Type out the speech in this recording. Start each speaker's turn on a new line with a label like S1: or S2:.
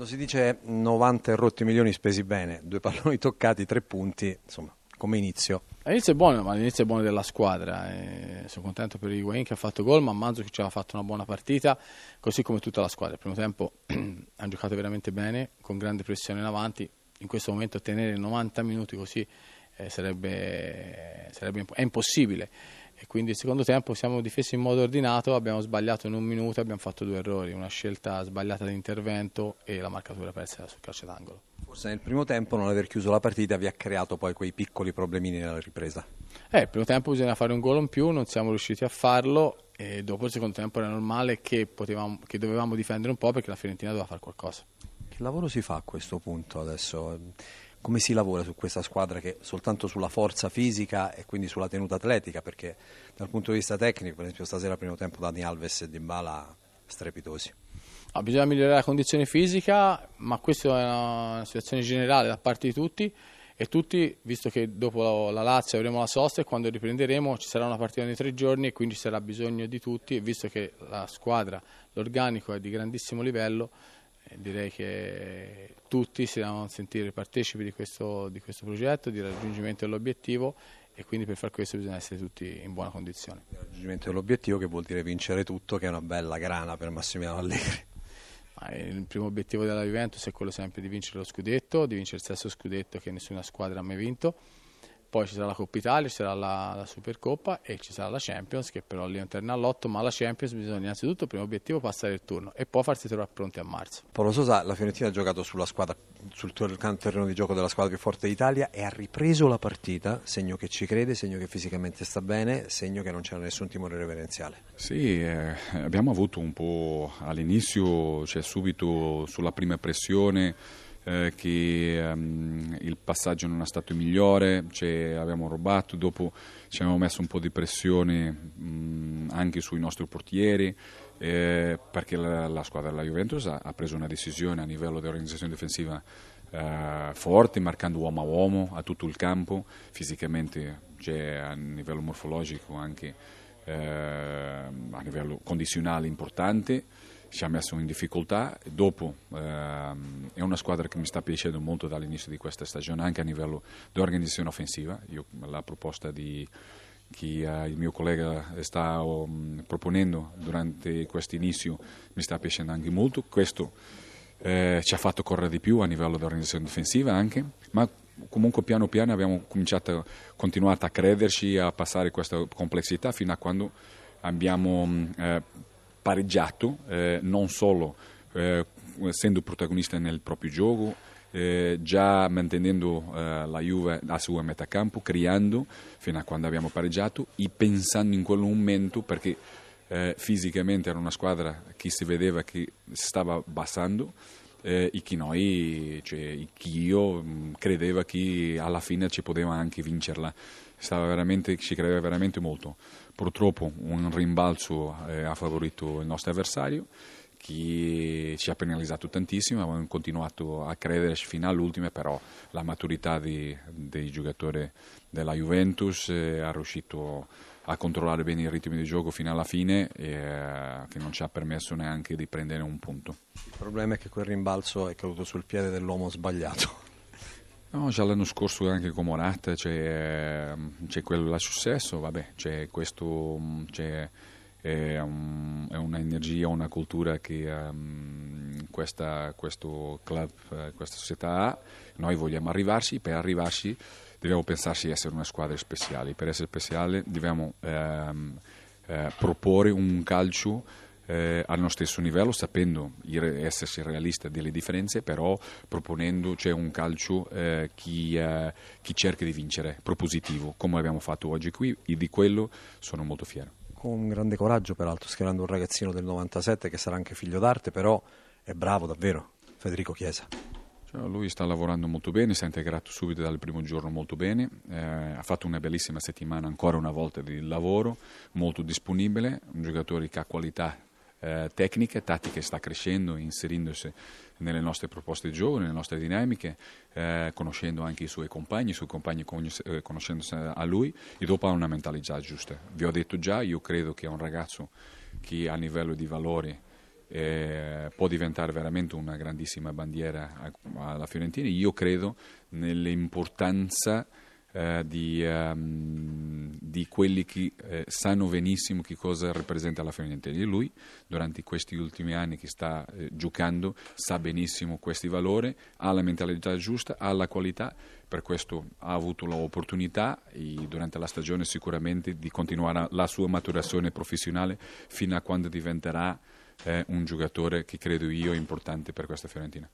S1: Quando si dice 90 e rotti milioni spesi bene, due palloni toccati, tre punti, insomma, come inizio?
S2: L'inizio è buono, ma l'inizio è buono della squadra. E sono contento per Higuain che ha fatto gol, ma Manzo che ci ha fatto una buona partita, così come tutta la squadra. Il primo tempo hanno giocato veramente bene, con grande pressione in avanti. In questo momento tenere 90 minuti così eh, sarebbe, sarebbe, è impossibile e quindi il secondo tempo siamo difesi in modo ordinato, abbiamo sbagliato in un minuto abbiamo fatto due errori, una scelta sbagliata di intervento e la marcatura persa sul calcio d'angolo.
S1: Forse nel primo tempo non aver chiuso la partita vi ha creato poi quei piccoli problemini nella ripresa.
S2: Eh, il primo tempo bisogna fare un gol in più, non siamo riusciti a farlo e dopo il secondo tempo era normale che, potevamo, che dovevamo difendere un po' perché la Fiorentina doveva fare qualcosa.
S1: Che lavoro si fa a questo punto adesso? Come si lavora su questa squadra che soltanto sulla forza fisica e quindi sulla tenuta atletica? Perché dal punto di vista tecnico per esempio stasera al primo tempo Dani Alves e Dybala strepitosi.
S2: Ah, bisogna migliorare la condizione fisica ma questa è una situazione generale da parte di tutti. E tutti, visto che dopo la Lazio avremo la sosta e quando riprenderemo ci sarà una partita nei tre giorni e quindi ci sarà bisogno di tutti. E visto che la squadra, l'organico è di grandissimo livello direi che tutti si devono sentire partecipi di questo, di questo progetto, di raggiungimento dell'obiettivo e quindi per far questo bisogna essere tutti in buona condizione.
S1: Il raggiungimento dell'obiettivo che vuol dire vincere tutto, che è una bella grana per Massimiliano Allegri.
S2: Il primo obiettivo della Juventus è quello sempre di vincere lo scudetto, di vincere il stesso scudetto che nessuna squadra ha mai vinto poi ci sarà la Coppa Italia, ci sarà la, la, Supercoppa e ci sarà la Champions che però lì è un terno all'otto, ma la Champions bisogna innanzitutto, primo obiettivo, passare il turno e poi farsi trovare pronti a marzo.
S1: Paolo Sosa, la Fiorentina ha giocato sulla squadra, sul terreno di gioco della squadra più forte d'Italia e ha ripreso la partita, segno che ci crede, segno che fisicamente sta bene, segno che non c'era nessun timore reverenziale.
S3: Sì, eh, abbiamo avuto un po' all'inizio, cioè subito sulla prima pressione eh, che um, il passaggio non è stato migliore, cioè, abbiamo rubato, dopo ci abbiamo messo un po' di pressione mh, anche sui nostri portieri eh, perché la, la, squadra della Juventus ha, ha, preso una decisione a livello di organizzazione difensiva eh, forte, marcando uomo a uomo a tutto il campo, fisicamente, cioè, a livello morfologico anche eh, a livello condizionale importante ci ha messo in difficoltà. Dopo ehm, è una squadra che mi sta piacendo molto dall'inizio di questa stagione, anche a livello di organizzazione offensiva. Io, la proposta di, che uh, il mio collega sta um, proponendo durante questo inizio mi sta piacendo anche molto. Questo eh, ci ha fatto correre di più a livello di organizzazione difensiva anche, ma comunque piano piano abbiamo cominciato, continuato a crederci, a passare questa complessità fino a quando abbiamo eh, pareggiato, eh, non solo eh, essendo protagonista nel proprio gioco, eh, già mantenendo eh, la Juve a sua metà campo, creando fino a quando abbiamo pareggiato e pensando in quel momento perché eh, fisicamente era una squadra che si vedeva che stava abbassando eh, e che noi, cioè che io mh, credeva che alla fine ci poteva anche vincerla, ci credeva veramente molto. Purtroppo un rimbalzo eh, ha favorito il nostro avversario che ci ha penalizzato tantissimo, abbiamo continuato a crederci fino all'ultima, però la maturità di, dei giocatori della Juventus eh, ha riuscito a controllare bene il ritmo di gioco fino alla fine e eh, che non ci ha permesso neanche di prendere un punto.
S1: Il problema è che quel rimbalzo è caduto sul piede dell'uomo sbagliato.
S3: No, già l'anno scorso anche con Morata c'è, c'è quello là successo, vabbè, c'è questo, c'è, è, un, è un'energia, una cultura che um, questa, questo club, eh, questa società ha, noi vogliamo arrivarci, per arrivarci dobbiamo pensarci di essere una squadra speciale, per essere speciale dobbiamo ehm, eh, proporre un calcio eh, al nostro stesso livello, sapendo essersi realista delle differenze, però proponendo cioè, un calcio eh, chi, eh, chi, cerca di vincere, propositivo, come abbiamo fatto oggi qui, e di quello sono molto fiero.
S1: Con grande coraggio, peraltro, schierando un ragazzino del 97 che sarà anche figlio d'arte, però è bravo davvero, Federico Chiesa.
S3: Cioè, lui sta lavorando molto bene, si è integrato subito dal primo giorno molto bene, eh, ha fatto una bellissima settimana ancora una volta di lavoro, molto disponibile, un giocatore che ha qualità eh, tecniche, tattiche sta crescendo, inserindosi nelle nostre proposte gioco, nelle nostre dinamiche, eh, conoscendo anche i suoi compagni, i suoi compagni eh, conoscendosi a lui e dopo ha una mentalità giusta. Vi ho detto già, io credo che è un ragazzo che a livello di valori eh, può diventare veramente una grandissima bandiera alla Fiorentina. Io credo nell'importanza eh, di, um, di, quelli che eh, sanno benissimo che cosa rappresenta la Fiorentina. E lui, durante questi ultimi anni che sta eh, giocando, sa benissimo questi valori, ha la mentalità giusta, ha la qualità, per questo ha avuto l'opportunità durante la stagione sicuramente di continuare la sua maturazione professionale fino a quando diventerà eh, un giocatore che credo io importante per questa Fiorentina.